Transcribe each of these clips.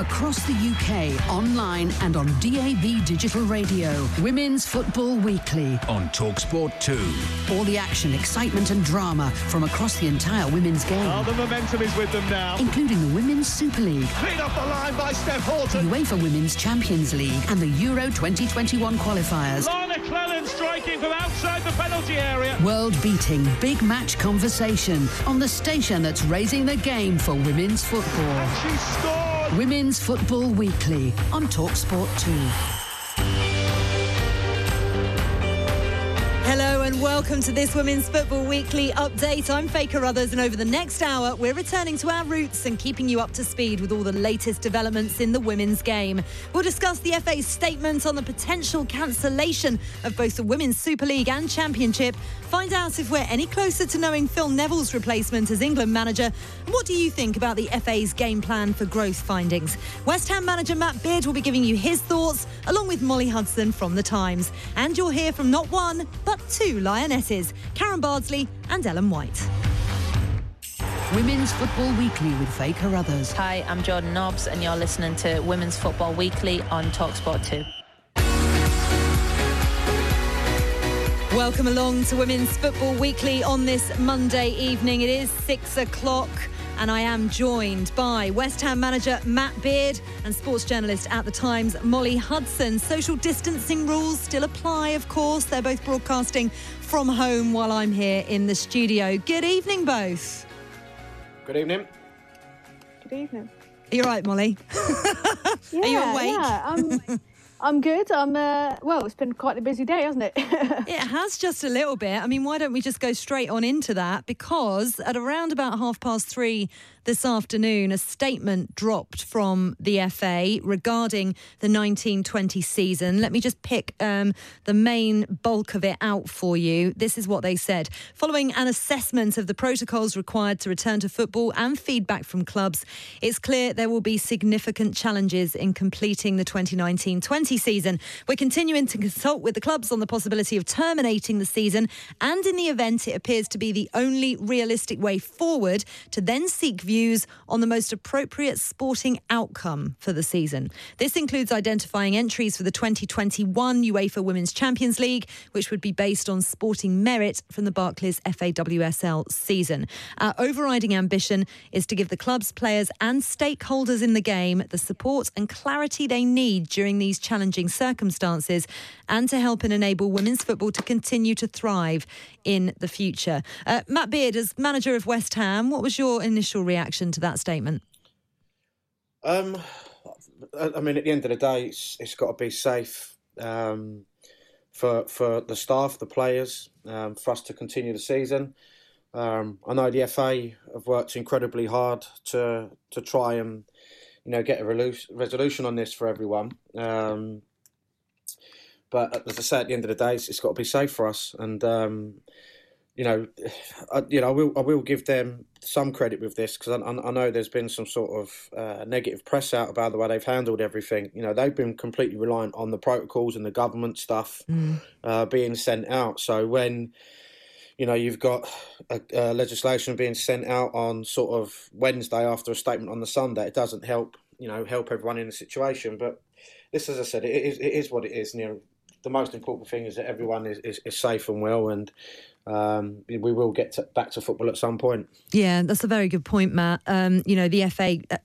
Across the UK, online and on DAB digital radio. Women's Football Weekly. On Talksport 2. All the action, excitement, and drama from across the entire women's game. Oh, the momentum is with them now. Including the Women's Super League. Clean off the line by Steph Houghton. The UEFA Women's Champions League and the Euro 2021 qualifiers. Lana Clelland striking from outside the penalty area. World beating big match conversation on the station that's raising the game for women's football. And she scored. Women's Football Weekly on Talksport 2. And welcome to this Women's Football Weekly update. I'm Faye Carruthers, and over the next hour, we're returning to our roots and keeping you up to speed with all the latest developments in the women's game. We'll discuss the FA's statement on the potential cancellation of both the Women's Super League and Championship, find out if we're any closer to knowing Phil Neville's replacement as England manager, and what do you think about the FA's game plan for growth findings? West Ham manager Matt Beard will be giving you his thoughts, along with Molly Hudson from The Times. And you'll hear from not one, but two Lionesses, Karen Bardsley and Ellen White. Women's Football Weekly with Faye Carruthers. Hi, I'm Jordan Nobbs, and you're listening to Women's Football Weekly on Talksport 2. Welcome along to Women's Football Weekly on this Monday evening. It is six o'clock. And I am joined by West Ham manager Matt Beard and sports journalist at the Times, Molly Hudson. Social distancing rules still apply, of course. They're both broadcasting from home while I'm here in the studio. Good evening, both. Good evening. Good evening. Are you right, Molly? yeah, Are you awake? Yeah, I'm, I'm good. I'm uh, well. It's been quite a busy day, hasn't it? it has just a little bit. I mean, why don't we just go straight on into that? Because at around about half past three this afternoon, a statement dropped from the FA regarding the 1920 season. Let me just pick um, the main bulk of it out for you. This is what they said. Following an assessment of the protocols required to return to football and feedback from clubs, it's clear there will be significant challenges in completing the 2019 20 season. We're continuing to consult with the clubs on the possibility of terminating the season, and in the event it appears to be the only realistic way forward, to then seek views on the most appropriate sporting outcome for the season. This includes identifying entries for the 2021 UEFA Women's Champions League, which would be based on sporting merit from the Barclays FAWSL season. Our overriding ambition is to give the clubs, players, and stakeholders in the game the support and clarity they need during these challenging circumstances and to help and enable women's football to continue to thrive in the future. Uh, Matt Beard, as manager of West Ham, what was your initial reaction to that statement? Um, I mean, at the end of the day, it's, it's got to be safe um, for for the staff, the players, um, for us to continue the season. Um, I know the FA have worked incredibly hard to to try and you know get a resolution on this for everyone. Um, but as I say, at the end of the day, it's, it's got to be safe for us, and um, you know, I, you know, I will I will give them some credit with this because I, I, know there's been some sort of uh, negative press out about the way they've handled everything. You know, they've been completely reliant on the protocols and the government stuff mm. uh, being sent out. So when you know you've got a, a legislation being sent out on sort of Wednesday after a statement on the Sunday, it doesn't help. You know, help everyone in the situation. But this, as I said, it is, it is what it is. You know, the most important thing is that everyone is, is, is safe and well, and um, we will get to, back to football at some point. Yeah, that's a very good point, Matt. Um, you know, the FA uh,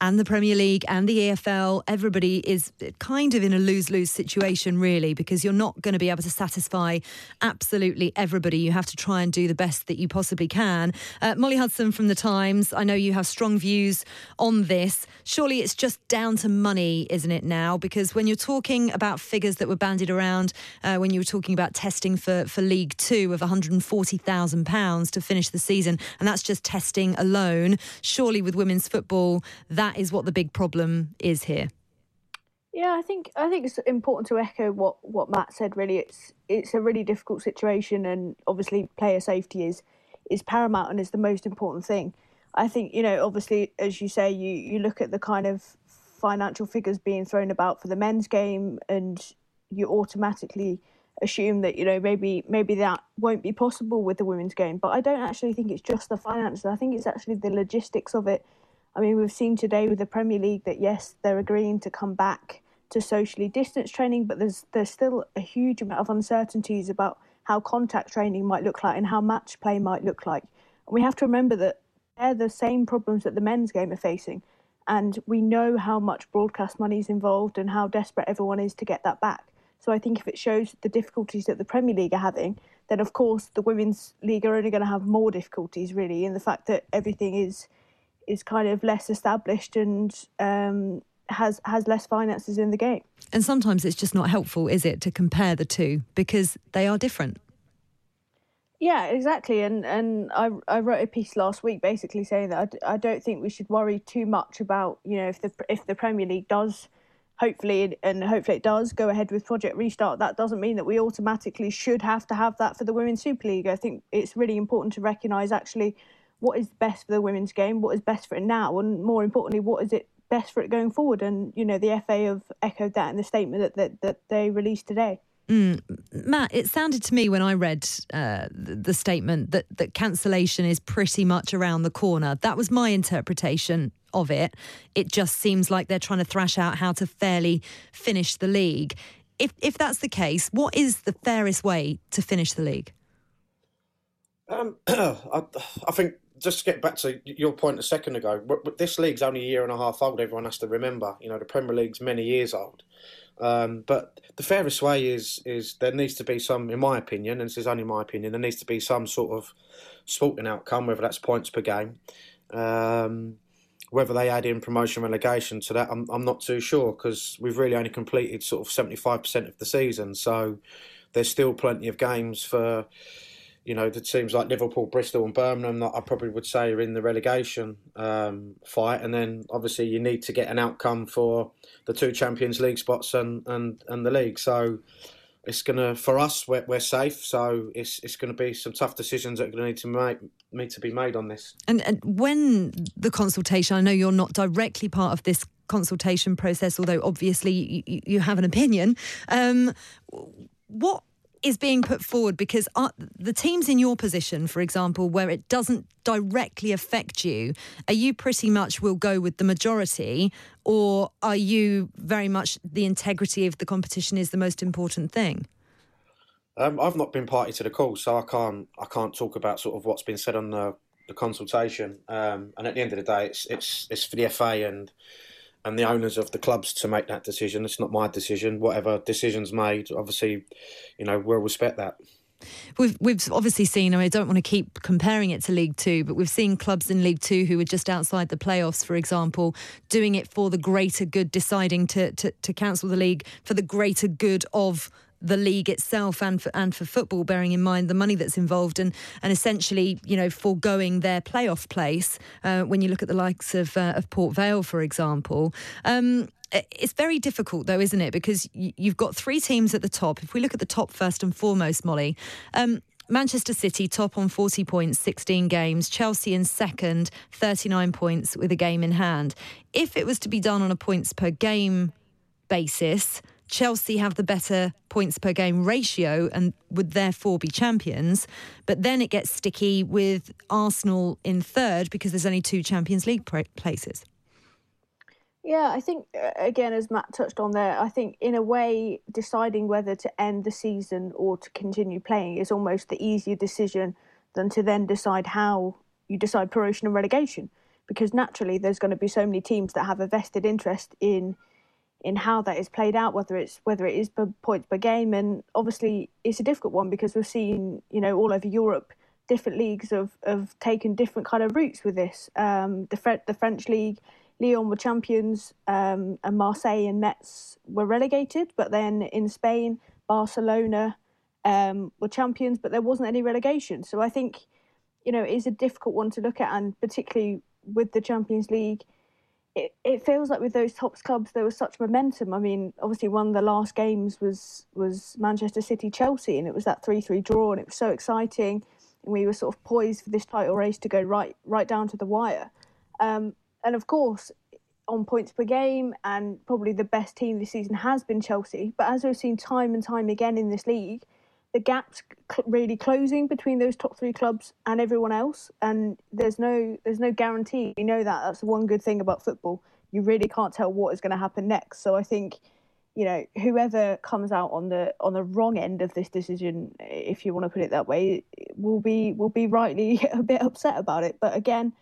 and the Premier League and the EFL, everybody is kind of in a lose lose situation, really, because you're not going to be able to satisfy absolutely everybody. You have to try and do the best that you possibly can. Uh, Molly Hudson from The Times, I know you have strong views on this. Surely it's just down to money, isn't it, now? Because when you're talking about figures that were bandied around, uh, when you were talking about testing for, for League Two of 140,000 to finish the season, and that's just testing alone. Surely, with women's football, that is what the big problem is here. Yeah, I think I think it's important to echo what, what Matt said. Really, it's it's a really difficult situation, and obviously, player safety is is paramount and is the most important thing. I think you know, obviously, as you say, you you look at the kind of financial figures being thrown about for the men's game, and you automatically assume that you know maybe maybe that won't be possible with the women's game but i don't actually think it's just the finances i think it's actually the logistics of it. I mean we've seen today with the premier league that yes they're agreeing to come back to socially distance training but there's there's still a huge amount of uncertainties about how contact training might look like and how match play might look like. And we have to remember that they're the same problems that the men's game are facing and we know how much broadcast money is involved and how desperate everyone is to get that back so I think if it shows the difficulties that the Premier League are having, then of course the Women's League are only going to have more difficulties, really, in the fact that everything is is kind of less established and um, has has less finances in the game. And sometimes it's just not helpful, is it, to compare the two because they are different. Yeah, exactly. And and I I wrote a piece last week basically saying that I, I don't think we should worry too much about you know if the if the Premier League does hopefully and hopefully it does go ahead with project restart that doesn't mean that we automatically should have to have that for the women's super league i think it's really important to recognize actually what is best for the women's game what is best for it now and more importantly what is it best for it going forward and you know the fa have echoed that in the statement that that, that they released today Mm. Matt, it sounded to me when I read uh, the statement that, that cancellation is pretty much around the corner. That was my interpretation of it. It just seems like they're trying to thrash out how to fairly finish the league. If if that's the case, what is the fairest way to finish the league? Um, I, I, think just to get back to your point a second ago, this league's only a year and a half old. Everyone has to remember, you know, the Premier League's many years old. Um, but the fairest way is is there needs to be some, in my opinion, and this is only my opinion, there needs to be some sort of sporting outcome, whether that's points per game. Um, whether they add in promotion relegation to that, I'm, I'm not too sure because we've really only completed sort of 75% of the season. So there's still plenty of games for, you know, the teams like Liverpool, Bristol, and Birmingham that I probably would say are in the relegation um, fight. And then obviously you need to get an outcome for the two Champions League spots and, and, and the league. So it's gonna for us we're, we're safe so it's it's going to be some tough decisions that are going to need to make need to be made on this. And, and when the consultation i know you're not directly part of this consultation process although obviously you, you have an opinion um, what is being put forward because the teams in your position, for example, where it doesn't directly affect you, are you pretty much will go with the majority, or are you very much the integrity of the competition is the most important thing? Um, I've not been party to the call, so I can't I can't talk about sort of what's been said on the, the consultation. Um, and at the end of the day, it's it's it's for the FA and and the owners of the clubs to make that decision. It's not my decision. Whatever decisions made, obviously, you know, we'll respect that. We've we've obviously seen. I, mean, I don't want to keep comparing it to League Two, but we've seen clubs in League Two who were just outside the playoffs, for example, doing it for the greater good, deciding to to, to cancel the league for the greater good of the league itself and for, and for football, bearing in mind the money that's involved and, and essentially, you know, foregoing their playoff place uh, when you look at the likes of, uh, of Port Vale, for example. Um, it's very difficult, though, isn't it? Because you've got three teams at the top. If we look at the top first and foremost, Molly, um, Manchester City top on 40 points, 16 games. Chelsea in second, 39 points with a game in hand. If it was to be done on a points per game basis, Chelsea have the better points per game ratio and would therefore be champions. But then it gets sticky with Arsenal in third because there's only two Champions League places. Yeah, I think uh, again, as Matt touched on there, I think in a way, deciding whether to end the season or to continue playing is almost the easier decision than to then decide how you decide promotion and relegation, because naturally there's going to be so many teams that have a vested interest in in how that is played out, whether it's whether it is points per game, and obviously it's a difficult one because we've seen you know all over Europe different leagues have, have taken different kind of routes with this. Um, the the French league Lyon were champions um, and Marseille and Metz were relegated. But then in Spain, Barcelona um, were champions, but there wasn't any relegation. So I think, you know, it's a difficult one to look at, and particularly with the Champions League. It, it feels like with those top clubs there was such momentum. I mean, obviously one of the last games was was Manchester City Chelsea, and it was that three three draw, and it was so exciting, and we were sort of poised for this title race to go right right down to the wire. Um, and of course, on points per game, and probably the best team this season has been Chelsea. But as we've seen time and time again in this league, the gap's really closing between those top three clubs and everyone else. And there's no there's no guarantee. We know that. That's one good thing about football. You really can't tell what is going to happen next. So I think, you know, whoever comes out on the on the wrong end of this decision, if you want to put it that way, will be will be rightly a bit upset about it. But again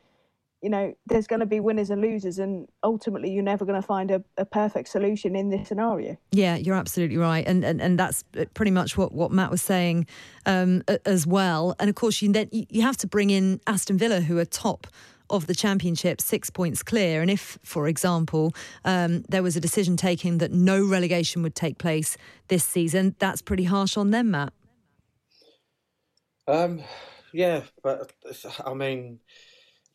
you know, there's going to be winners and losers, and ultimately, you're never going to find a, a, perfect solution in this scenario. Yeah, you're absolutely right, and and, and that's pretty much what, what Matt was saying um, as well. And of course, you then you have to bring in Aston Villa, who are top of the championship, six points clear. And if, for example, um, there was a decision taken that no relegation would take place this season, that's pretty harsh on them, Matt. Um, yeah, but I mean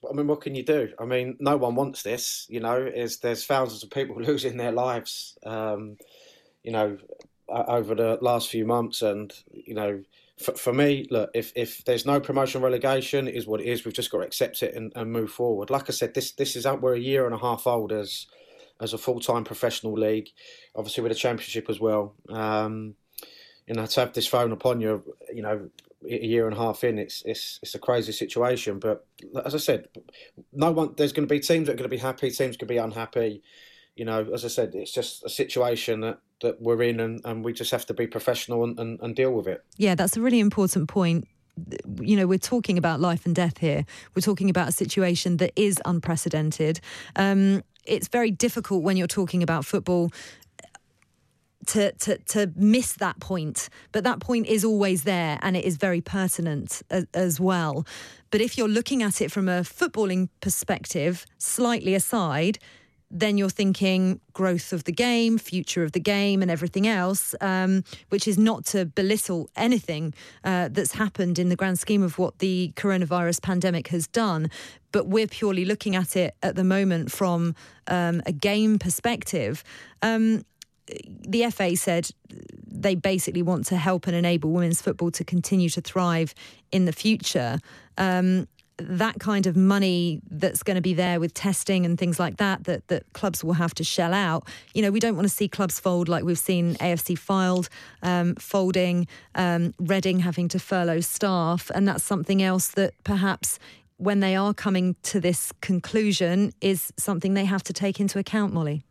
I mean, what can you do? I mean, no one wants this. You know, is there's thousands of people losing their lives. Um, you know, over the last few months, and you know, for, for, me, look, if if there's no promotion relegation, it is what it is. We've just got to accept it and, and move forward. Like I said, this this is we're a year and a half old as as a full time professional league, obviously with a championship as well. Um, you know, to have this phone upon you, you know, a year and a half in, it's it's it's a crazy situation. But as I said, no one. There's going to be teams that are going to be happy, teams to be unhappy. You know, as I said, it's just a situation that, that we're in, and, and we just have to be professional and, and, and deal with it. Yeah, that's a really important point you know, we're talking about life and death here. We're talking about a situation that is unprecedented. Um, it's very difficult when you're talking about football to, to, to miss that point. But that point is always there and it is very pertinent as, as, well. But if you're looking at it from a footballing perspective, slightly aside, then you're thinking growth of the game, future of the game, and everything else, um, which is not to belittle anything uh, that's happened in the grand scheme of what the coronavirus pandemic has done. But we're purely looking at it at the moment from um, a game perspective. Um, the FA said they basically want to help and enable women's football to continue to thrive in the future. Um, that kind of money that's going to be there with testing and things like that, that that clubs will have to shell out. You know, we don't want to see clubs fold like we've seen AFC Fylde um, folding, um, Reading having to furlough staff, and that's something else that perhaps when they are coming to this conclusion is something they have to take into account, Molly.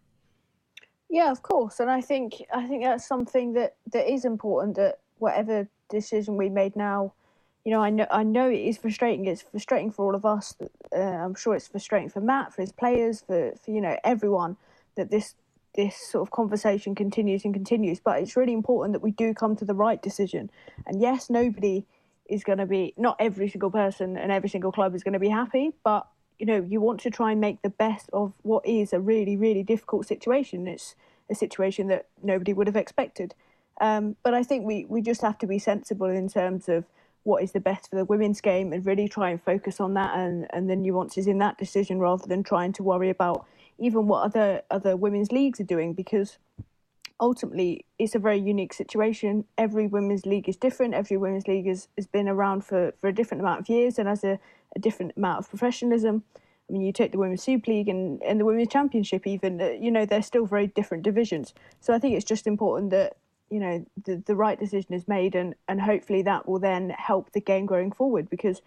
Yeah, of course, and I think I think that's something that that is important. That whatever decision we made now, you know, I know I know it is frustrating. It's frustrating for all of us. Uh, I'm sure it's frustrating for Matt, for his players, for, for you know everyone that this this sort of conversation continues and continues. But it's really important that we do come to the right decision. And yes, nobody is going to be not every single person and every single club is going to be happy, but you know, you want to try and make the best of what is a really, really difficult situation. It's a situation that nobody would have expected. Um, but I think we, we just have to be sensible in terms of what is the best for the women's game and really try and focus on that and, and the nuances in that decision rather than trying to worry about even what other other women's leagues are doing because ultimately it's a very unique situation. Every women's league is different. Every women's league has, has been around for, for a different amount of years and has a, a different amount of professionalism. I mean, you take the Women's Super League and, and the Women's Championship, even, uh, you know, they're still very different divisions. So I think it's just important that, you know, the, the right decision is made and, and hopefully that will then help the game going forward because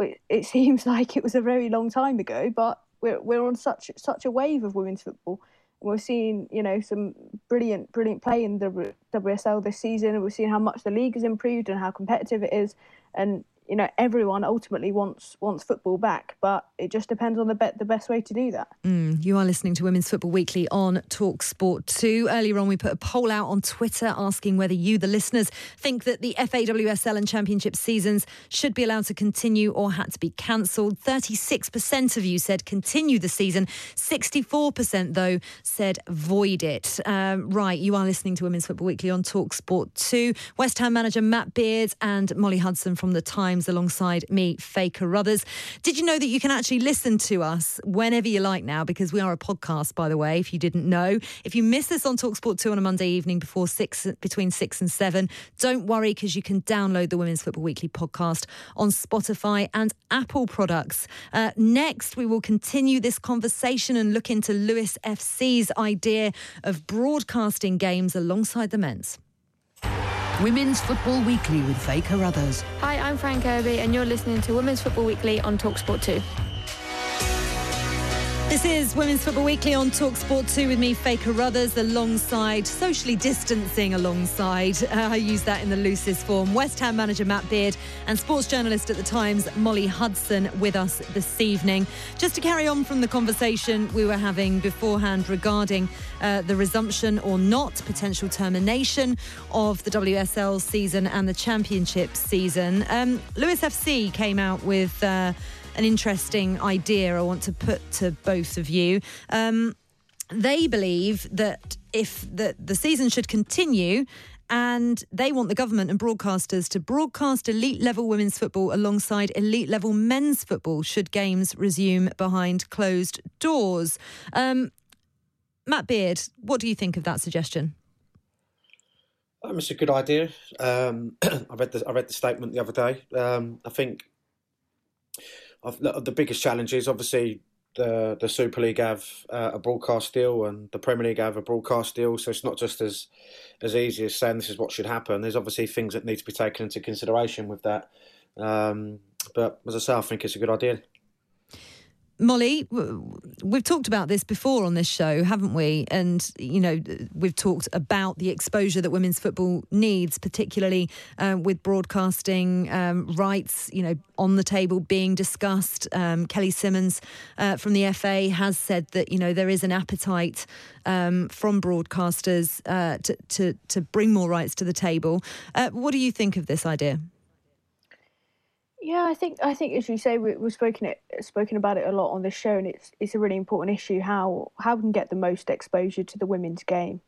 it, it seems like it was a very long time ago, but we're we're on such such a wave of women's football. And we're seeing, you know, some brilliant, brilliant play in the WSL this season. And we're seeing how much the league has improved and how competitive it is. And you know everyone ultimately wants wants football back, but it just depends on the be- the best way to do that. Mm, you are listening to Women's Football Weekly on Talk Sport 2. Earlier on, we put a poll out on Twitter asking whether you, the listeners, think that the FAWSL and Championship seasons should be allowed to continue or had to be cancelled. 36% of you said continue the season. 64% though said void it. Um, right, you are listening to Women's Football Weekly on Talk Sport 2. West Ham manager Matt Beard and Molly Hudson from the Times Alongside me, Faye Carruthers. Did you know that you can actually listen to us whenever you like now? Because we are a podcast, by the way, if you didn't know. If you miss us on Talksport 2 on a Monday evening before six, between six and seven, don't worry because you can download the Women's Football Weekly podcast on Spotify and Apple products. Uh, next, we will continue this conversation and look into Lewes FC's idea of broadcasting games alongside the men's. Women's Football Weekly with Faye Carruthers. Hi, I'm Fran Kirby, and you're listening to Women's Football Weekly on Talksport 2. This is Women's Football Weekly on Talksport 2 with me, Faye Carruthers, alongside, socially distancing alongside, uh, I use that in the loosest form, West Ham manager Matt Beard and sports journalist at the Times, Molly Hudson, with us this evening. Just to carry on from the conversation we were having beforehand regarding uh, the resumption or not, potential termination of the WSL season and the Championship season. Um, Lewes FC came out with. Uh, an interesting idea I want to put to both of you. Um, they believe that if the, the season should continue and they want the government and broadcasters to broadcast elite level women's football alongside elite level men's football should games resume behind closed doors. Um, Matt Beard, what do you think of that suggestion? Um, it's a good idea. Um, I read the I read the statement the other day. Um, I think the biggest challenge is obviously the the Super League have uh, a broadcast deal and the Premier League have a broadcast deal, so it's not just as as easy as saying this is what should happen. There's obviously things that need to be taken into consideration with that. Um, but as I say, I think it's a good idea. Molly, we've talked about this before on this show, haven't we? And, you know, we've talked about the exposure that women's football needs, particularly uh, with broadcasting um, rights, you know, on the table being discussed. Um, Kelly Simmons uh, from the FA has said that, you know, there is an appetite um, from broadcasters uh, to, to, to bring more rights to the table. Uh, what do you think of this idea? Yeah, I think I think as you say, we, we've spoken it spoken about it a lot on this show, and it's it's a really important issue how how we can get the most exposure to the women's game,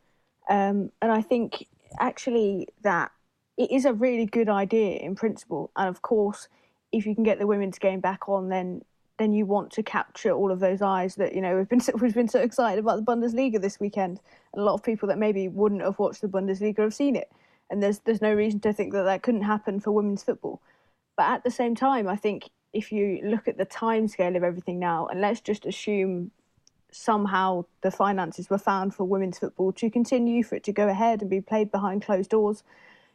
um, and I think actually that it is a really good idea in principle, and of course, if you can get the women's game back on, then then you want to capture all of those eyes that you know we've been so, we've been so excited about the Bundesliga this weekend, and a lot of people that maybe wouldn't have watched the Bundesliga have seen it, and there's there's no reason to think that that couldn't happen for women's football. But at the same time, I think if you look at the time scale of everything now, and let's just assume somehow the finances were found for women's football to continue, for it to go ahead and be played behind closed doors.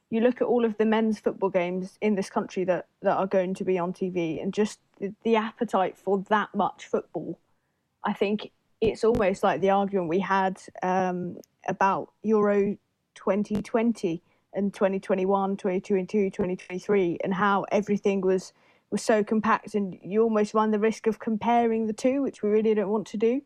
You look at all of the men's football games in this country that, that are going to be on TV and just the, the appetite for that much football. I think it's almost like the argument we had um, about Euro 2020 and 2021, 2022, 2023, and how everything was was so compact, and you almost run the risk of comparing the two, which we really don't want to do.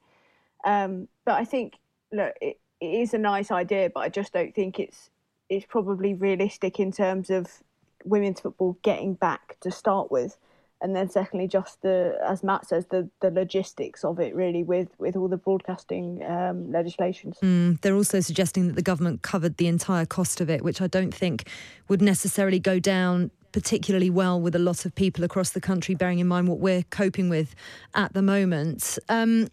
Um, but I think, look, it, it is a nice idea, but I just don't think it's it's probably realistic in terms of women's football getting back to start with and then secondly just the as matt says the the logistics of it really with with all the broadcasting um, legislations mm, they're also suggesting that the government covered the entire cost of it which i don't think would necessarily go down particularly well with a lot of people across the country bearing in mind what we're coping with at the moment. Um,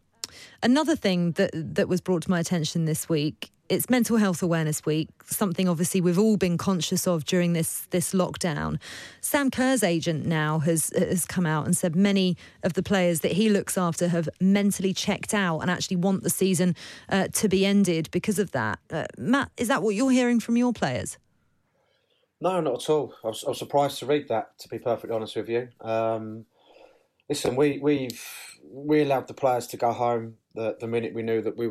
Another thing that that was brought to my attention this week it's Mental Health Awareness Week, something obviously we've all been conscious of during this this lockdown. Sam Kerr's agent now has has come out and said many of the players that he looks after have mentally checked out and actually want the season uh, to be ended because of that. Uh, Matt, is that what you're hearing from your players? No, not at all. I was, I was surprised to read that. To be perfectly honest with you, um, listen, we we've we allowed the players to go home the, the minute we knew that we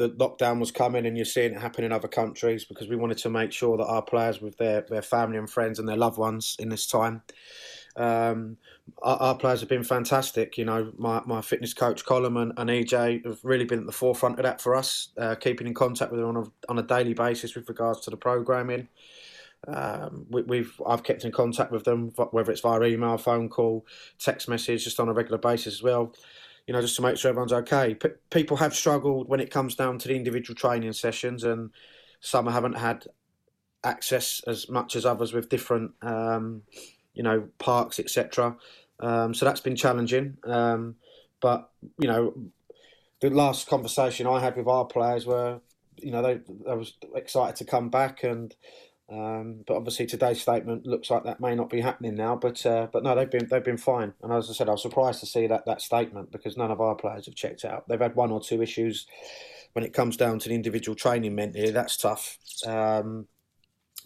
the lockdown was coming, and you're seeing it happen in other countries because we wanted to make sure that our players, with their, their family and friends and their loved ones in this time, um, our, our, players have been fantastic. You know, my, my fitness coach Colin and, and EJ have really been at the forefront of that for us, uh, keeping in contact with them on a, on a daily basis with regards to the programming. Um, we, have I've kept in contact with them, whether it's via email, phone call, text message, just on a regular basis as well. You know, just to make sure everyone's okay. P- people have struggled when it comes down to the individual training sessions, and some haven't had access as much as others with different, um, you know, parks, etc. Um, so that's been challenging. Um, but you know, the last conversation I had with our players were, you know, they, they was excited to come back and um, but obviously today's statement looks like that may not be happening now. But uh, but no, they've been they've been fine. And as I said, I was surprised to see that that statement because none of our players have checked out. They've had one or two issues when it comes down to the individual training mentally. That's tough. Um,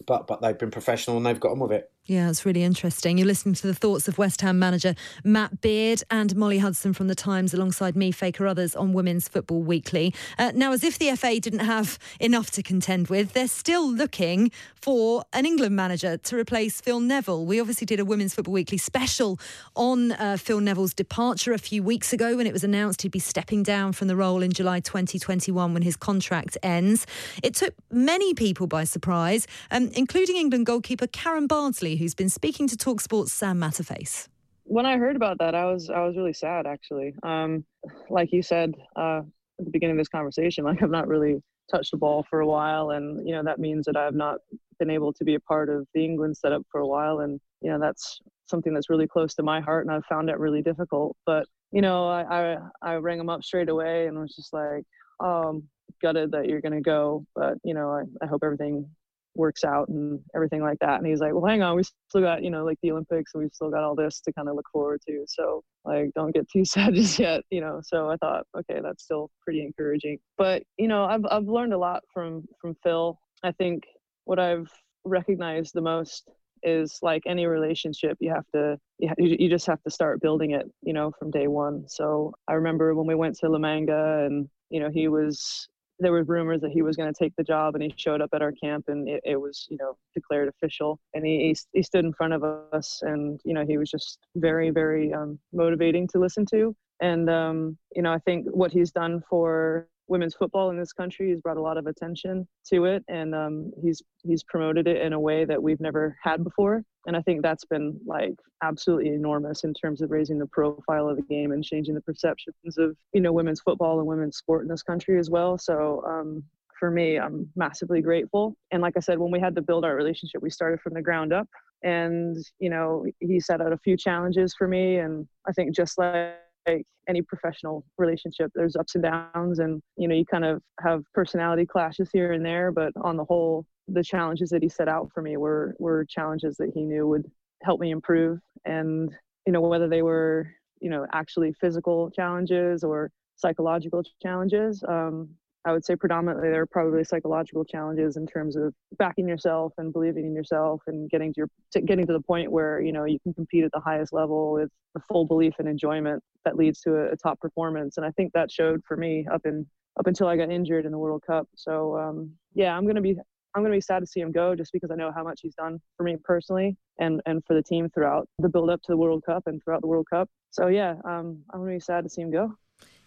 but but they've been professional and they've got on with it. Yeah, it's really interesting. You're listening to the thoughts of West Ham manager Matt Beard and Molly Hudson from The Times alongside me, Faye Carruthers, on Women's Football Weekly. Uh, now, as if the FA didn't have enough to contend with, they're still looking for an England manager to replace Phil Neville. We obviously did a Women's Football Weekly special on uh, Phil Neville's departure a few weeks ago when it was announced he'd be stepping down from the role in July 2021 when his contract ends. It took many people by surprise, um, including England goalkeeper Karen Bardsley who's been speaking to Talksport's Sam Matterface. When I heard about that, I was I was really sad actually. Um, like you said uh, at the beginning of this conversation, like I've not really touched the ball for a while, and you know that means that I've not been able to be a part of the England setup for a while, and you know that's something that's really close to my heart, and I've found it really difficult. But you know, I I, I rang him up straight away and was just like, um, gutted that you're gonna go, but you know, I, I hope everything works out and everything like that. And he's like, well, hang on, we still got, you know, like the Olympics and we've still got all this to kind of look forward to. So like, don't get too sad just yet, you know? So I thought, okay, that's still pretty encouraging. But, you know, I've, I've learned a lot from, from Phil. I think what I've recognized the most is like any relationship you have to you, you just have to start building it you know from day one so i remember when we went to la manga and you know he was there were rumors that he was going to take the job and he showed up at our camp and it, it was you know declared official. And he, he stood in front of us and you know he was just very very um, motivating to listen to. And um, you know i think what he's done for women's football in this country. He's brought a lot of attention to it, and um, he's he's promoted it in a way that we've never had before. And I think that's been like absolutely enormous in terms of raising the profile of the game and changing the perceptions of you know women's football and women's sport in this country as well. So. Um, for me, I'm massively grateful. And like I said, when we had to build our relationship, we started from the ground up. And, you know, he set out a few challenges for me. And I think just like like any professional relationship there's ups and downs and you know you kind of have personality clashes here and there but on the whole the challenges that he set out for me were were challenges that he knew would help me improve. And you know whether they were you know actually physical challenges or psychological challenges um, I would say predominantly there are probably psychological challenges in terms of backing yourself and believing in yourself and getting to your to getting to the point where you know you can compete at the highest level with the full belief and enjoyment that leads to a, a top performance. And I think that showed for me up in up until I got injured in the World Cup. So um, yeah, I'm gonna be I'm gonna be sad to see him go just because I know how much he's done for me personally and and for the team throughout the build up to the World Cup and throughout the World Cup. So yeah, um, I'm gonna be sad to see him go.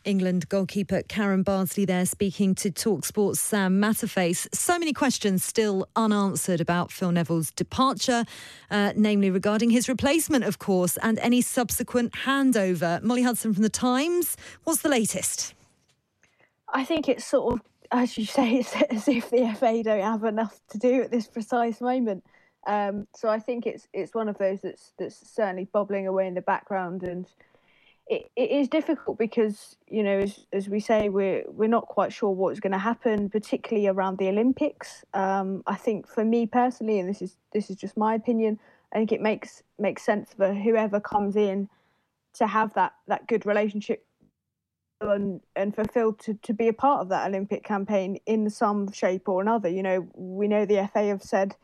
England goalkeeper Karen Bardsley there speaking to Talksport's Sam Matterface. So many questions still unanswered about Phil Neville's departure, uh, namely regarding his replacement, of course, and any subsequent handover. Molly Hudson from The Times, what's the latest? I think it's sort of, as you say, it's as if the FA don't have enough to do at this precise moment. Um, so I think it's it's one of those that's that's certainly bubbling away in the background and it, it is difficult because you know as, as we say we're we're not quite sure what's going to happen particularly around the olympics. Um, i think for me personally and this is this is just my opinion i think it makes makes sense for whoever comes in to have that that good relationship and and for phil to, to be a part of that olympic campaign in some shape or another. You know we know the fa have said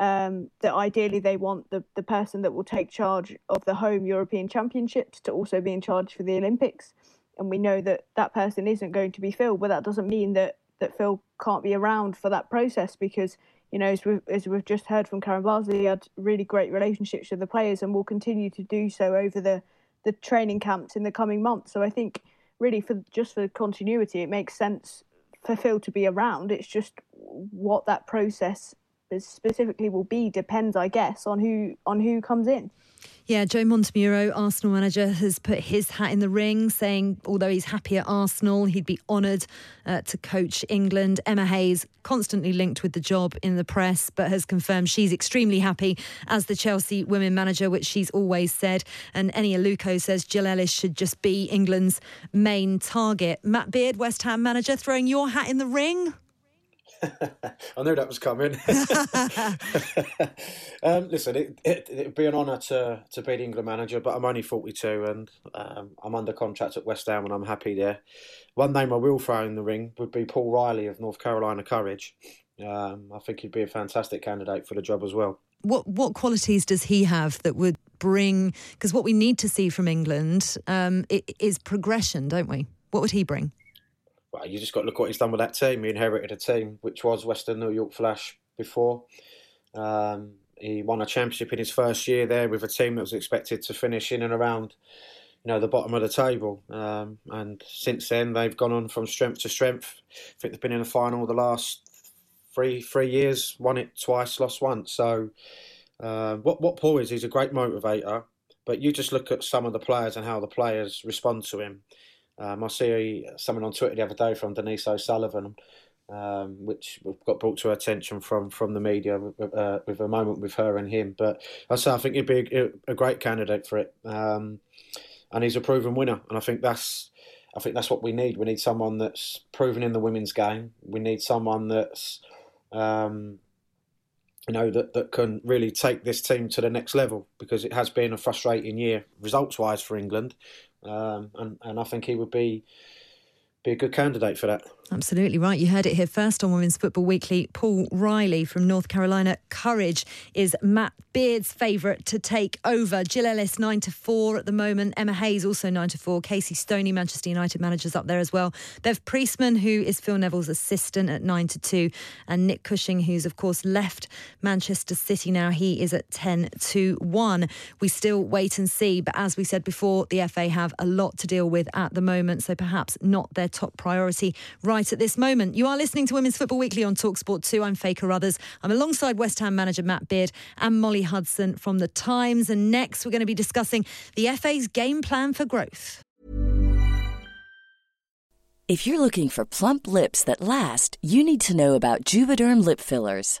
Um, that ideally they want the, the person that will take charge of the home European Championships to also be in charge for the Olympics. And we know that that person isn't going to be Phil, but that doesn't mean that, that Phil can't be around for that process because, you know, as we've, as we've just heard from Karen Bardsley, he had really great relationships with the players and will continue to do so over the, the training camps in the coming months. So I think really for just for continuity, it makes sense for Phil to be around. It's just what that process specifically will be depends, I guess, on who on who comes in. Yeah, Joe Montemurro, Arsenal manager, has put his hat in the ring, saying although he's happy at Arsenal, he'd be honoured uh, to coach England. Emma Hayes, constantly linked with the job in the press, but has confirmed she's extremely happy as the Chelsea women manager, which she's always said. And Eni Aluko says Jill Ellis should just be England's main target. Matt Beard, West Ham manager, throwing your hat in the ring. I knew that was coming. um, listen, it, it, would be an honour to, to be the England manager, but I'm only 42 and um, I'm under contract at West Ham and I'm happy there. One name I will throw in the ring would be Paul Riley of North Carolina Courage. Um, I think he'd be a fantastic candidate for the job as well. What what qualities does he have that would bring? Because what we need to see from England um, is progression, don't we? What would he bring? Well, you just got to look what he's done with that team. He inherited a team which was Western New York Flash before. Um, he won a championship in his first year there with a team that was expected to finish in and around, you know, the bottom of the table. Um, and since then, they've gone on from strength to strength. I think they've been in the final the last three three years, won it twice, lost once. So, uh, what what Paul is, he's a great motivator. But you just look at some of the players and how the players respond to him. Um, I see someone on Twitter the other day from Denise O'Sullivan, um, which got brought to her attention from from the media uh, with a moment with her and him. But I say I think he'd be a, a great candidate for it, um, and he's a proven winner. And I think that's I think that's what we need. We need someone that's proven in the women's game. We need someone that's um, you know that, that can really take this team to the next level because it has been a frustrating year results wise for England um, and and I think he would be be a good candidate for that. Absolutely right. You heard it here first on Women's Football Weekly. Paul Riley from North Carolina Courage is Matt Beard's favourite to take over. Jill Ellis nine to four at the moment. Emma Hayes also nine to four. Casey Stoney, Manchester United managers up there as well. Bev Priestman, who is Phil Neville's assistant at nine to two, and Nick Cushing, who's of course left Manchester City now. He is at ten to one. We still wait and see, but as we said before, the FA have a lot to deal with at the moment, so perhaps not their top priority right at this moment. You are listening to Women's Football Weekly on Talksport 2. I'm Faye Carruthers. I'm alongside West Ham manager Matt Beard and Molly Hudson from The Times. And next, we're going to be discussing the FA's game plan for growth. If you're looking for plump lips that last, you need to know about Juvederm lip fillers.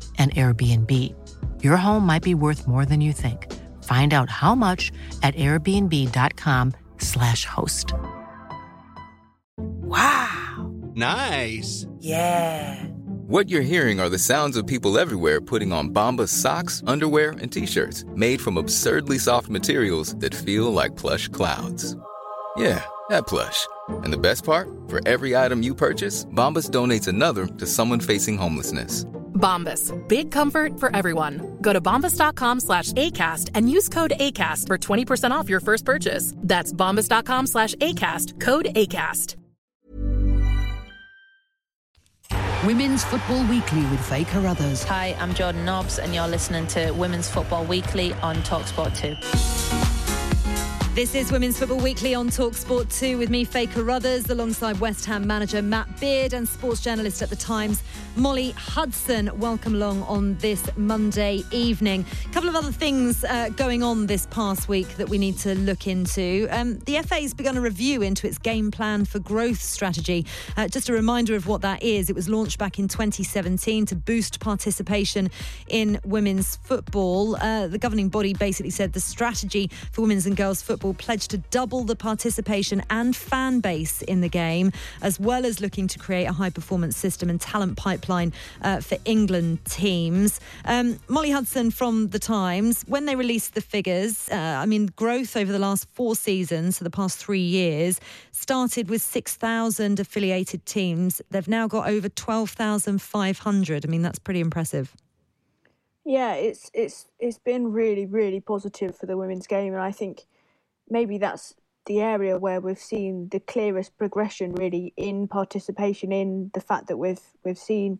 an Airbnb. Your home might be worth more than you think. Find out how much at airbnb.com/slash host. Wow. Nice. Yeah. What you're hearing are the sounds of people everywhere putting on Bombas socks, underwear, and t-shirts made from absurdly soft materials that feel like plush clouds. Yeah, that plush. And the best part? For every item you purchase, Bombas donates another to someone facing homelessness. Bombas. Big comfort for everyone. Go to bombas.com slash ACAST and use code ACAST for 20% off your first purchase. That's bombas.com slash ACAST. Code ACAST. Women's Football Weekly with Faye Carruthers. Hi, I'm Jordan Nobbs, and you're listening to Women's Football Weekly on Talksport 2. This is Women's Football Weekly on Talksport 2 with me, Faye Carruthers, alongside West Ham manager Matt Beard and sports journalist at The Times, Molly Hudson. Welcome along on this Monday evening. A couple of other things uh, going on this past week that we need to look into. Um, the FA has begun a review into its game plan for growth strategy. Uh, just a reminder of what that is. It was launched back in 2017 to boost participation in women's football. Uh, the governing body basically said the strategy for women's and girls football Football pledged to double the participation and fan base in the game, as well as looking to create a high performance system and talent pipeline uh, for England teams. Um, Molly Hudson from The Times, when they released the figures, uh, I mean, growth over the last four seasons, so the past three years, started with 6,000 affiliated teams. They've now got over 12,500. I mean, that's pretty impressive. Yeah, it's it's it's been really really positive for the women's game, and I think maybe that's the area where we've seen the clearest progression really in participation in the fact that we've we've seen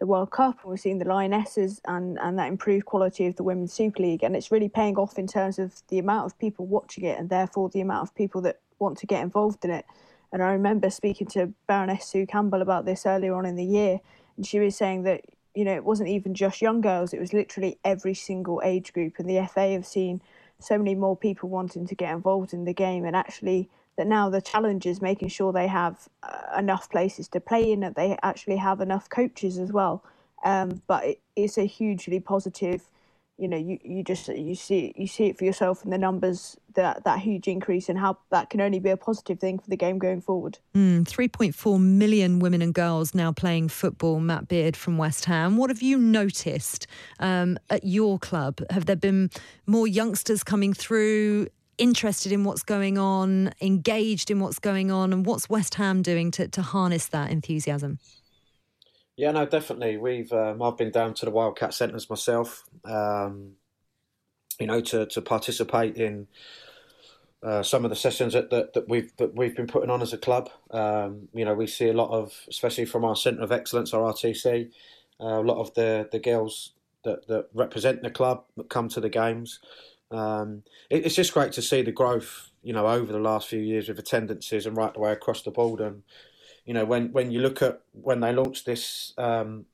the World Cup and we've seen the Lionesses and, and that improved quality of the Women's Super League and it's really paying off in terms of the amount of people watching it and therefore the amount of people that want to get involved in it. And I remember speaking to Baroness Sue Campbell about this earlier on in the year and she was saying that, you know, it wasn't even just young girls, it was literally every single age group and the FA have seen so many more people wanting to get involved in the game and actually that now the challenge is making sure they have uh, enough places to play in that they actually have enough coaches as well. Um, but it, it's a hugely positive you know you, you just you see you see it for yourself in the numbers that that huge increase and how that can only be a positive thing for the game going forward. Mm, 3.4 million women and girls now playing football. Matt Beard from West Ham. What have you noticed um, at your club? Have there been more youngsters coming through? Interested in what's going on, engaged in what's going on, and what's West Ham doing to, to harness that enthusiasm? Yeah, no, definitely. We've um, I've been down to the Wildcat Centres myself, um, you know, to, to participate in uh, some of the sessions that, that, that, we've that we've been putting on as a club. Um, you know, we see a lot of, especially from our Centre of Excellence, our RTC, uh, a lot of the the girls that, that represent the club that come to the games. Um, it, it's just great to see the growth, you know, over the last few years with attendances and right the way across the board and you know, when, when you look at when they launched this, um,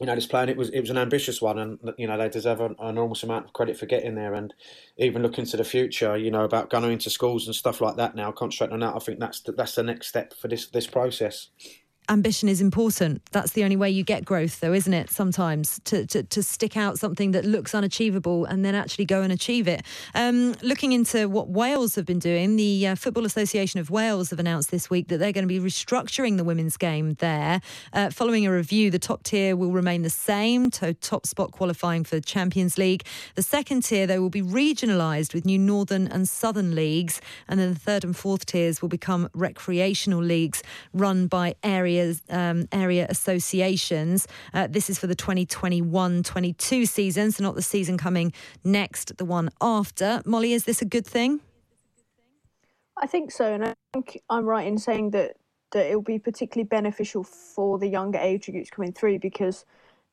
you know, this plan, it was it was an ambitious one, and you know they deserve an, enormous amount of credit for getting there. And even looking to the future, you know, about going into schools and stuff like that now, concentrating on that, I think that's the, that's the next step for this this process ambition is important. That's the only way you get growth, though, isn't it? Sometimes to, to, to stick out something that looks unachievable and then actually go and achieve it. Um, looking into what Wales have been doing, the uh, Football Association of Wales have announced this week that they're going to be restructuring the women's game there. Uh, following a review, the top tier will remain the same, to top spot qualifying for the Champions League. The second tier, though, will be regionalised with new Northern and Southern leagues. And then the third and fourth tiers will become recreational leagues run by area areas, um, area associations. Uh, this is for the 2021-22 season, so not the season coming next, the one after. Molly, is this a good thing? I think so, and I think I'm right in saying that that it will be particularly beneficial for the younger age groups coming through because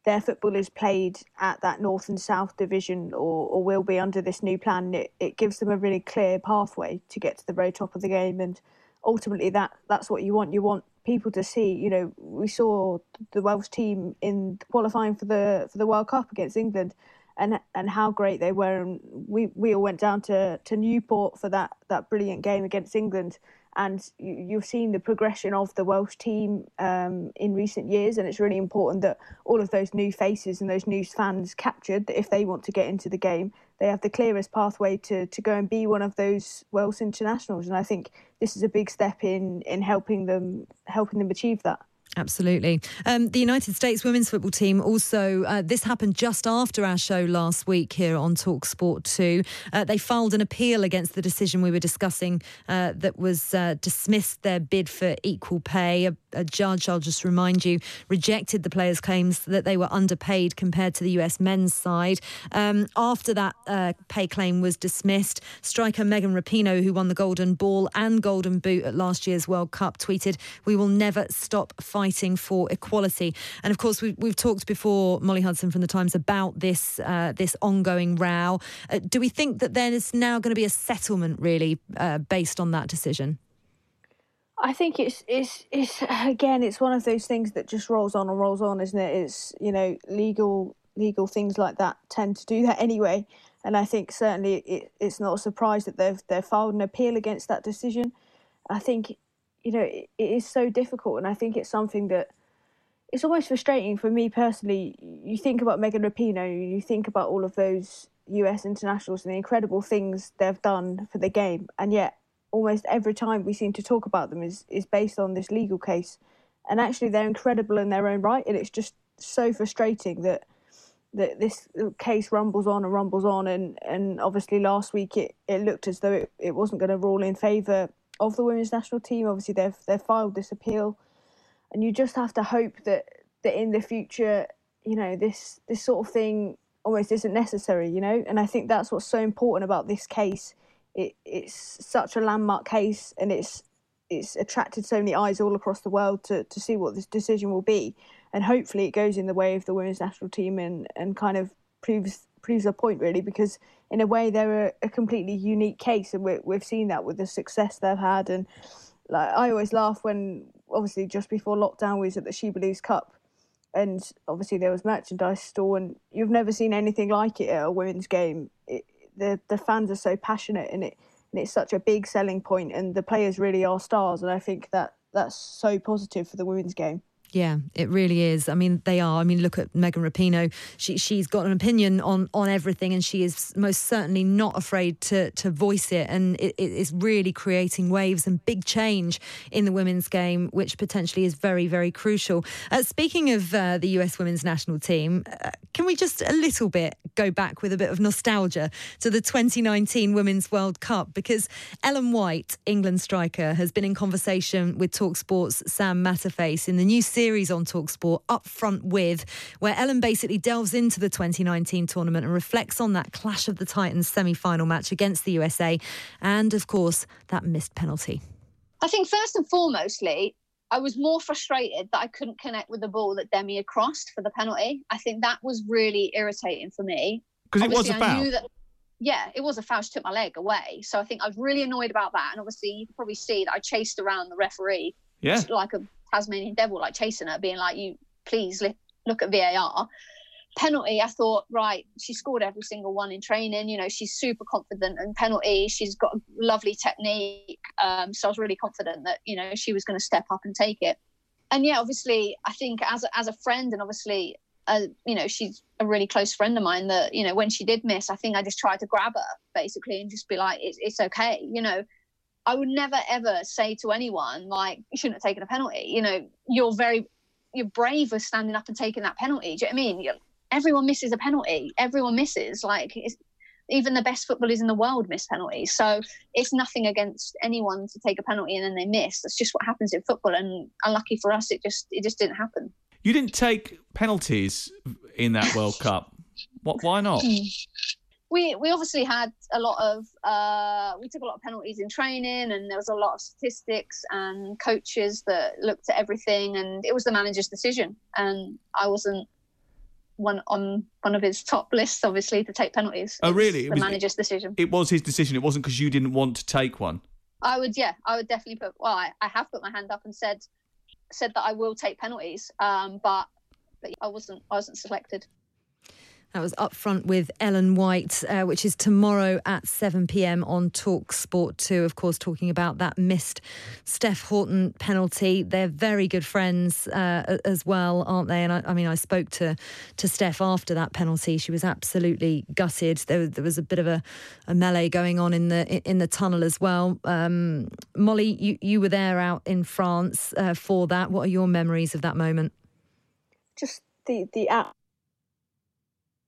their football is played at that north and south division or, or will be under this new plan. It, it gives them a really clear pathway to get to the very top of the game and ultimately that that's what you want. You want people to see. You know, we saw the Welsh team in qualifying for the for the World Cup against England, and and how great they were. And we we all went down to to Newport for that that brilliant game against England. And you, have seen the progression of the Welsh team um, in recent years, and it's really important that all of those new faces and those new fans captured that if they want to get into the game, they have the clearest pathway to, to go and be one of those Welsh internationals. And I think this is a big step in in helping them helping them achieve that. Absolutely. Um, the United States women's football team also, uh, this happened just after our show last week here on Talk Sport 2. Uh, they filed an appeal against the decision we were discussing uh, that was uh, dismissed their bid for equal pay. A, a, judge, I'll just remind you, rejected the players' claims that they were underpaid compared to the US men's side. Um, after that uh, pay claim was dismissed, striker Megan Rapinoe, who won the Golden Ball and Golden Boot at last year's World Cup, tweeted, We will never stop fighting fighting for equality. And of course, we've, we've talked before, Molly Hudson from the Times, about this uh, this ongoing row. Uh, do we think that there is now going to be a settlement, really, uh, based on that decision? I think it's it's it's again, it's one of those things that just rolls on and rolls on, isn't it? It's you know legal legal things like that tend to do that anyway. And I think certainly it, it's not a surprise that they've they've filed an appeal against that decision. I think you know, it, it is so difficult, and I think it's something that it's almost frustrating for me personally. You think about Megan Rapinoe, you think about all of those US internationals and the incredible things they've done for the game, and yet almost every time we seem to talk about them is is based on this legal case. And actually, they're incredible in their own right, and it's just so frustrating that that this case rumbles on and rumbles on, and and obviously last week it, it looked as though it, it wasn't going to rule in favour of the women's national team. Obviously, they've they've filed this appeal, and you just have to hope that that in the future, you know, this this sort of thing almost isn't necessary. You know, and I think that's what's so important about this case. It it's such a landmark case, and it's it's attracted so many eyes all across the world to to see what this decision will be, and hopefully it goes in the way of the women's national team and and kind of proves proves a point really because in a way they're a, a completely unique case and we, we've seen that with the success they've had. And like I always laugh when obviously just before lockdown we was at the She Believes Cup and obviously there was merchandise store and you've never seen anything like it at a women's game. It, the the fans are so passionate and it and it's such a big selling point and the players really are stars and I think that that's so positive for the women's game yeah, it really is. I mean, they are. I mean, look at Megan Rapinoe. She she's got an opinion on on everything, and she is most certainly not afraid to to voice it. And it, it is really creating waves and big change in the women's game, which potentially is very very crucial. Uh, speaking of uh, the US women's national team, uh, can we just a little bit go back with a bit of nostalgia to the 2019 Women's World Cup because Ellen White, England striker, has been in conversation with Talksport's Sam Matterface in the new series series on Talksport, Up Front With, where Ellen basically delves into the 2019 tournament and reflects on that Clash of the Titans semi final match against the USA and, of course, that missed penalty. I think first and foremostly, I was more frustrated that I couldn't connect with the ball that Demi had crossed for the penalty. I think that was really irritating for me. Because it was a foul. That, yeah, it was a foul. She took my leg away. So I think I was really annoyed about that. And obviously, you can probably see that I chased around the referee yeah. like a Tasmanian devil, like chasing her, being like, "You please li- look at VAR." Penalty, I thought, right, she scored every single one in training. You know, she's super confident and penalty. She's got a lovely technique. Um, so I was really confident that you know she was going to step up and take it. And yeah, obviously, I think as a, as a friend, and obviously, uh, you know, she's a really close friend of mine. That you know, when she did miss, I think I just tried to grab her basically and just be like, "It's, it's okay," you know I would never ever say to anyone like you shouldn't have taken a penalty. You know, you're very you're brave for standing up and taking that penalty. Do you know what I mean? You're, everyone misses a penalty. Everyone misses. Like even the best footballers in the world miss penalties. So it's nothing against anyone to take a penalty and then they miss. That's just what happens in football. And unlucky for us, it just it just didn't happen. You didn't take penalties in that World Cup. What? Why not? We we obviously had a lot of uh, we took a lot of penalties in training, and there was a lot of statistics and coaches that looked at everything, and it was the manager's decision, and I wasn't one on one of his top lists, obviously, to take penalties. Oh, really? the was, manager's decision. It was his decision. It wasn't because you didn't want to take one. I would, yeah, I would definitely put. Well, I, I have put my hand up and said said that I will take penalties, um, but but I wasn't I wasn't selected. That was up front with Ellen White, uh, which is tomorrow at 7 pm on Talk Sport 2. Of course, talking about that missed Steph Houghton penalty. They're very good friends uh, as well, aren't they? And I, I, mean, I spoke to, to Steph after that penalty. She was absolutely gutted. There, there was a bit of a, a, melee going on in the in the tunnel as well. Um, Molly, you, you were there out in France uh, for that. What are your memories of that moment? Just the the app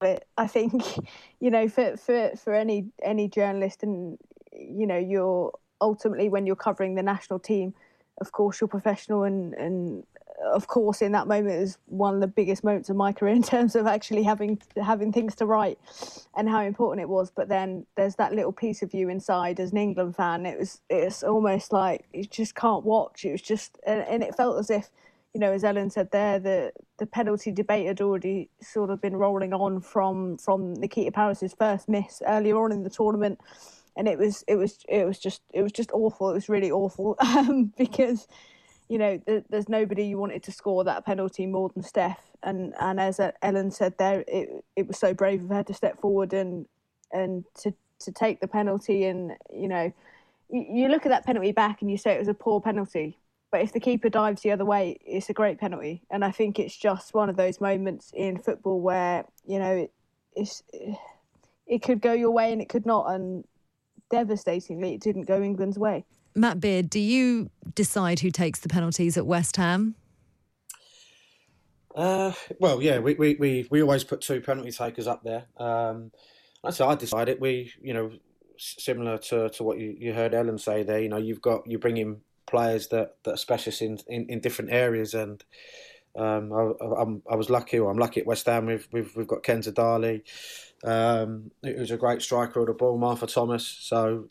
it. I think, you know, for, for, for any any journalist, and you know, you're ultimately when you're covering the national team, of course, you're professional, and and of course, in that moment is one of the biggest moments of my career in terms of actually having having things to write, and how important it was. But then there's that little piece of you inside as an England fan. It was it's almost like you just can't watch. It was just, and, and it felt as if you know, as Ellen said there, the the penalty debate had already sort of been rolling on from from Nikita Parris's first miss earlier on in the tournament, and it was it was it was just it was just awful. It was really awful um, because you know th- there's nobody you wanted to score that penalty more than Steph, and and as Ellen said there, it it was so brave of her to step forward and and to to take the penalty, and you know. You look at that penalty back and you say it was a poor penalty, but if the keeper dives the other way, it's a great penalty. And I think it's just one of those moments in football where you know it, it's it could go your way and it could not, and devastatingly, it didn't go England's way. Matt Beard, do you decide who takes the penalties at West Ham? Uh, well, yeah, we, we, we, we always put two penalty takers up there. Um, that's how I decided. We, you know, similar to, to what you, you heard Ellen say there. You know, you've got you bring in players that, that are specialists in, in, in different areas. And um, I, I'm, I was lucky, or I'm lucky at West Ham. We've we've, we've got Kenza Dali, um, who's a great striker of the ball, Martha Thomas. So,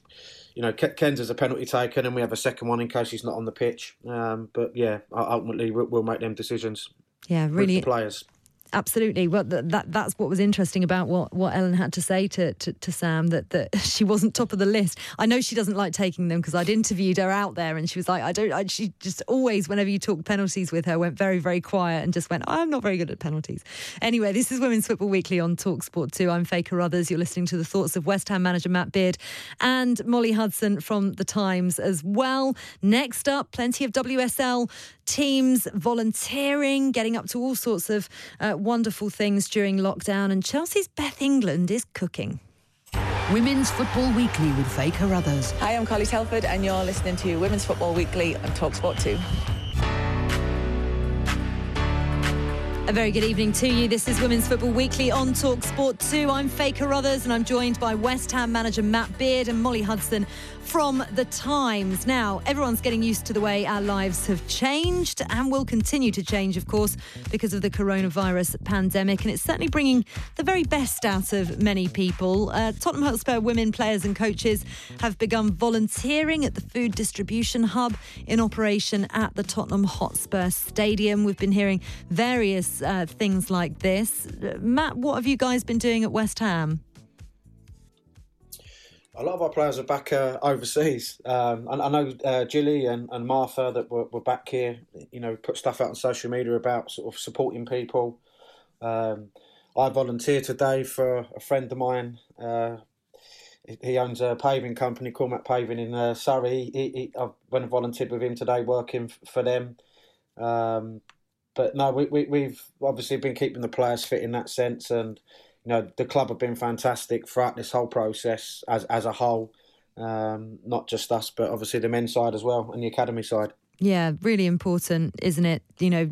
you know, Kenza's a penalty taken, and we have a second one in case he's not on the pitch. Um, but yeah, ultimately we'll, we'll make them decisions. Yeah, really. players absolutely. Well, that that's what was interesting about what, what Ellen had to say to, to, to Sam that that she wasn't top of the list. I know she doesn't like taking them because I'd interviewed her out there and she was like, I don't. I, she just always, whenever you talk penalties with her, went very very quiet and just went, I'm not very good at penalties. Anyway, this is Women's Football Weekly on Talk Sport Two. I'm Faye Carruthers. You're listening to the thoughts of West Ham manager Matt Beard and Molly Hudson from the Times as well. Next up, plenty of WSL teams volunteering, getting up to all sorts of uh, wonderful things during lockdown. And Chelsea's Beth England is cooking. Women's Football Weekly with Faye Carruthers. Hi, I'm Carly Telford, and you're listening to Women's Football Weekly on Talksport 2. A very good evening to you. This is Women's Football Weekly on Talk Sport 2. I'm Faye Carruthers and I'm joined by West Ham manager Matt Beard and Molly Hudson from The Times. Now, everyone's getting used to the way our lives have changed and will continue to change, of course, because of the coronavirus pandemic. And it's certainly bringing the very best out of many people. Uh, Tottenham Hotspur women players and coaches have begun volunteering at the food distribution hub in operation at the Tottenham Hotspur Stadium. We've been hearing various uh, things like this. Uh, Matt, what have you guys been doing at West Ham? A lot of our players are back uh, overseas. Um, I, I, know uh, Gilly and, and Martha that were, were, back here. You know, put stuff out on social media about sort of supporting people. Um, I volunteered today for a friend of mine. Uh, he owns a paving company, Cormac Paving in uh, Surrey. He, he, I went and volunteered with him today, working for them. Um, but no, we, we, we've obviously been keeping the players fit in that sense, and you know the club have been fantastic throughout this whole process as as a whole, um, not just us, but obviously the men's side as well and the academy side. Yeah, really important, isn't it? You know,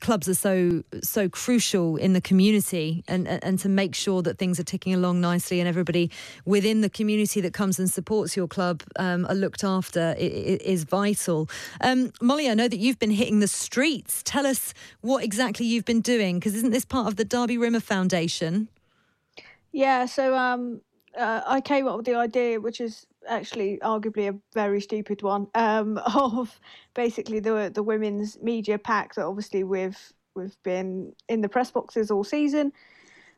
clubs are so so crucial in the community, and and to make sure that things are ticking along nicely, and everybody within the community that comes and supports your club um, are looked after is vital. Um, Molly, I know that you've been hitting the streets. Tell us what exactly you've been doing, because isn't this part of the Darby Rimmer Foundation? Yeah, so um, uh, I came up with the idea, which is actually arguably a very stupid one, um, of basically the the women's media pack that obviously we've we've been in the press boxes all season.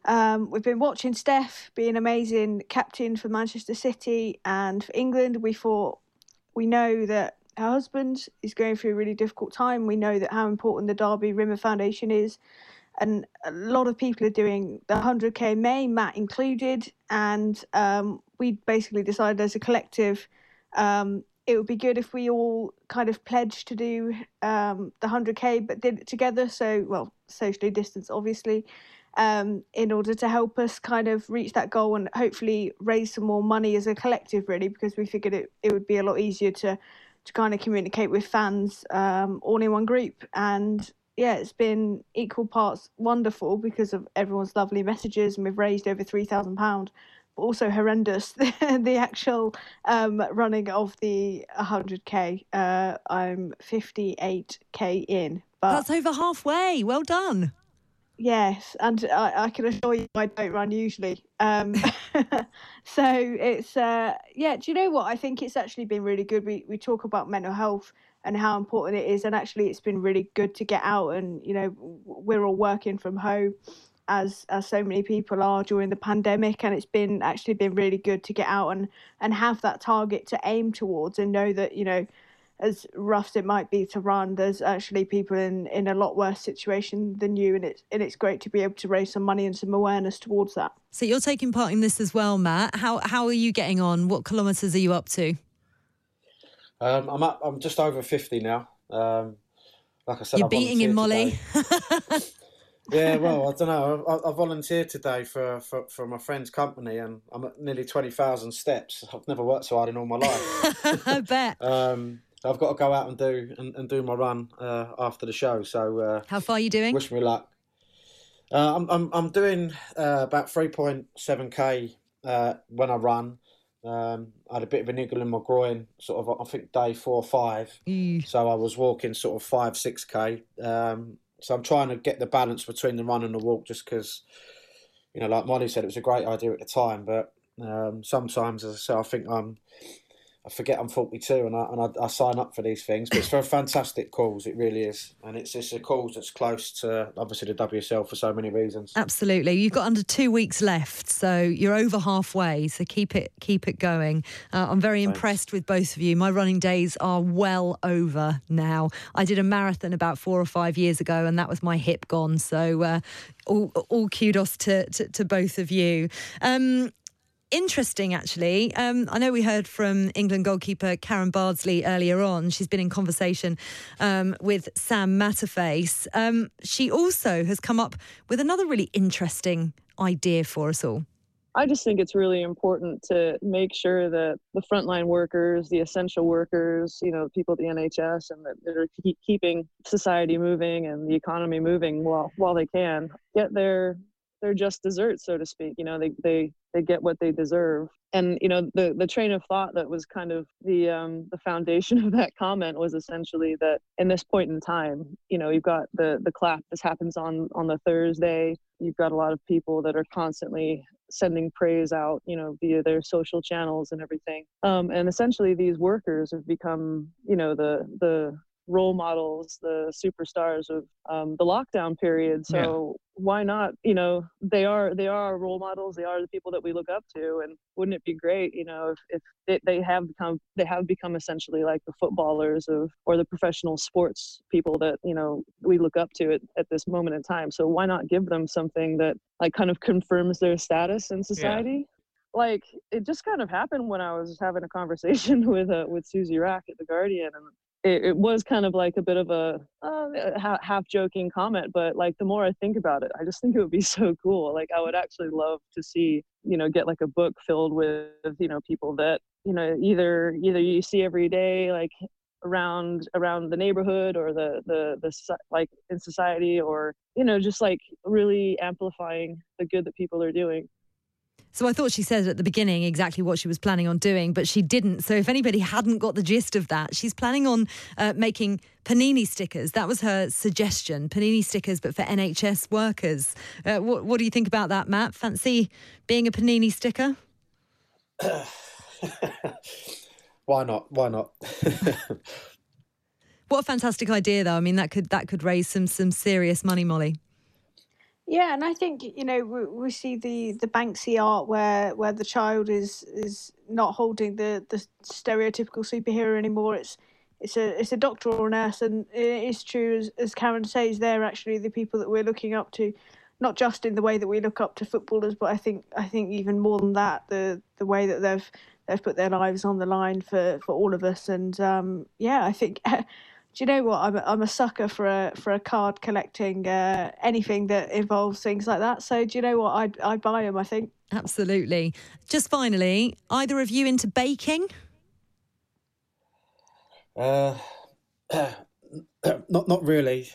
Um, we've been watching Steph be an amazing captain for Manchester City and for England. We thought we know that her husband is going through a really difficult time. We know that how important the Darby Rimmer Foundation is and a lot of people are doing the 100k May, Matt included, and um, we basically decided as a collective. Um, it would be good if we all kind of pledged to do um, the 100k but did it together so well socially distanced obviously um, in order to help us kind of reach that goal and hopefully raise some more money as a collective really because we figured it, it would be a lot easier to to kind of communicate with fans um, all in one group and yeah it's been equal parts wonderful because of everyone's lovely messages and we've raised over three thousand pound But also horrendous the actual um, running of the 100k uh, i'm 58k in but that's over halfway. Well done. Yes and I, I, can assure you i don't run usually um, so it's uh, yeah do you know what? I think it's actually been really good. We, we talk about mental health and how important it is. And actually it's been really good to get out and you know we're all working from home as as so many people are during the pandemic. And it's been actually been really good to get out and and have that target to aim towards and know that you know as rough as it might be to run there's actually people in in a lot worse situation than you. And it's and it's great to be able to raise some money and some awareness towards that. So you're taking part in this as well matt. How how are you getting on? What kilometers are you up to um, i'm up i'm just over 50 now um, like i said you're I beating in molly yeah, well, I don't know. I, I, volunteered today for, for, for my friend's company, and I'm at nearly twenty thousand steps. I've never worked so hard in all my life. I bet. Um, I've got to go out and do and, and do my run uh, after the show. So, uh, how far are you doing? Wish me luck. Uh, I'm, I'm I'm doing uh, about three point seven k uh, when I run. Um, I had a bit of a niggle in my groin, sort of. I think day four or five. Mm. So I was walking sort of five six k. Um, so I'm trying to get the balance between the run and the walk, just because, you know, like Molly said, it was a great idea at the time, but um, sometimes, as I say, I think I'm I forget I'm 42 and I, and I, I, sign up for these things, but it's for a fantastic cause. It really is, and it's it's a cause that's close to obviously the WSL for so many reasons. Absolutely, you've got under two weeks left, so you're over halfway. So keep it keep it going. Uh, I'm very Thanks. impressed with both of you. My running days are well over now. I did a marathon about four or five years ago, and that was my hip gone. So uh, all, all kudos to, to, to both of you. Um, interesting, actually. Um, I know we heard from England goalkeeper Karen Bardsley earlier on. She's been in conversation um, with Sam Matterface. Um, she also has come up with another really interesting idea for us all. I just think it's really important to make sure that the frontline workers, the essential workers, you know, people at the NHS, and that they're keeping society moving and the economy moving while while they can, get their their just desserts, so to speak. You know, they they they get what they deserve. And you know, the the train of thought that was kind of the um, the foundation of that comment was essentially that in this point in time, you know, you've got the the clap. This happens on on the Thursday. You've got a lot of people that are constantly sending praise out, you know, via their social channels and everything. Um, and essentially, these workers have become, you know, the the role models, the superstars of um, the lockdown period. So yeah. why not? You know, they are they are role models. They are the people that we look up to. And wouldn't it be great, you know, if, if they, they have become they have become essentially like the footballers of or the professional sports people that you know we look up to at, at this moment in time. So why not give them something that like kind of confirms their status in society? Yeah like it just kind of happened when I was having a conversation with uh, with Susie Wrack at the Guardian, and it, it, was kind of like a bit of a uh, half joking comment, but like the more I think about it, I just think it would be so cool. Like I would actually love to see, you know, get like a book filled with, you know, people that, you know, either either you see every day, like around around the neighborhood or the the the like in society, or you know, just like really amplifying the good that people are doing. So I thought she said at the beginning exactly what she was planning on doing, but she didn't. So if anybody hadn't got the gist of that, she's planning on uh, making panini stickers. That was her suggestion panini stickers, but for NHS workers. Uh, what, what do you think about that, Matt? Fancy being a panini sticker? Why not? Why not? what a fantastic idea, though. I mean, that could that could raise some some serious money, Molly. Yeah, and I think you know we, we see the the Banksy art where where the child is is not holding the the stereotypical superhero anymore. It's it's a it's a doctor or a nurse, and it is true as as Karen says, they're actually the people that we're looking up to, not just in the way that we look up to footballers, but I think I think even more than that, the the way that they've they've put their lives on the line for for all of us, and um, yeah, I think. do you know what? I'm a, I'm a sucker for a for a card collecting uh, anything that involves things like that. So do you know what? I'd I'd buy them. I think absolutely. Just finally, either of you into baking? Uh, not not really.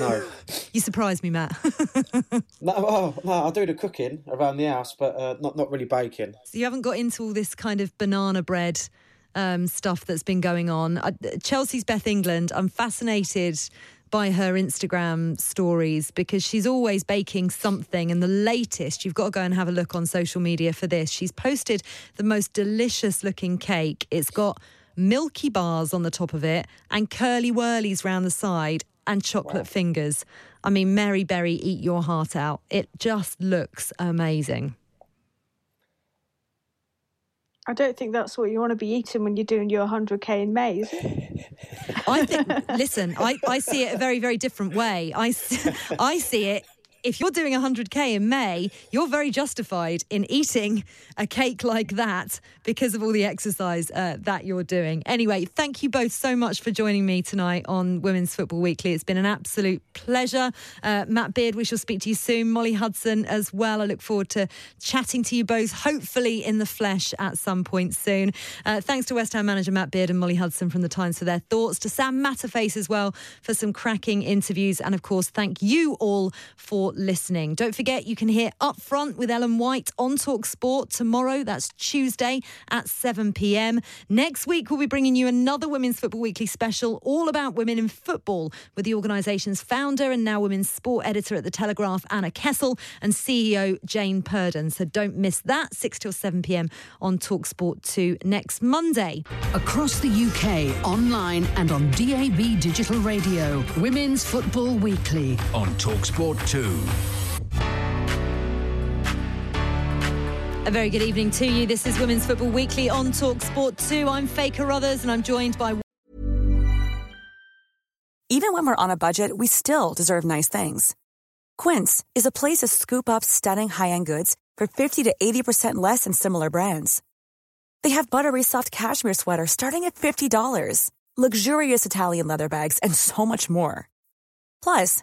No. you surprised me, Matt. no, oh, no, I do the cooking around the house, but uh, not not really baking. So you haven't got into all this kind of banana bread um, stuff that's been going on. Uh, Chelsea's Beth England. I'm fascinated by her Instagram stories because she's always baking something. And the latest, you've got to go and have a look on social media for this. She's posted the most delicious looking cake. It's got milky bars on the top of it and Curly Wurlies round the side and chocolate wow. fingers. I mean, Mary Berry, eat your heart out. It just looks amazing. I don't think that's what you want to be eating when you're doing your 100k in May. I think, listen, I, I see it a very, very different way. I, I see it if you're doing 100k in May, you're very justified in eating a cake like that because of all the exercise uh, that you're doing. Anyway, thank you both so much for joining me tonight on Women's Football Weekly. It's been an absolute pleasure. Uh, Matt Beard, we shall speak to you soon. Molly Hudson as well. I look forward to chatting to you both, hopefully in the flesh at some point soon. Uh, thanks to West Ham manager Matt Beard and Molly Hudson from The Times for their thoughts, to Sam Matterface as well for some cracking interviews. And of course, thank you all for listening. Don't forget, you can hear Up Front with Ellen White on Talk Sport tomorrow. That's Tuesday at 7 pm. Next week, we'll be bringing you another Women's Football Weekly special all about women in football with the organisation's founder and now women's sport editor at The Telegraph, Anna Kessel, and CEO Jane Purdon. So don't miss that, 6 till 7 pm on Talk Sport 2 next Monday. Across the UK, online and on DAB Digital Radio, Women's Football Weekly on Talksport 2. A very good evening to you. This is Women's Football Weekly on Talk Sport 2. I'm Faye Carruthers and I'm joined by. Even when we're on a budget, we still deserve nice things. Quince is a place to scoop up stunning high end goods for 50 to 80% less than similar brands. They have buttery soft cashmere sweaters starting at $50, luxurious Italian leather bags, and so much more. Plus,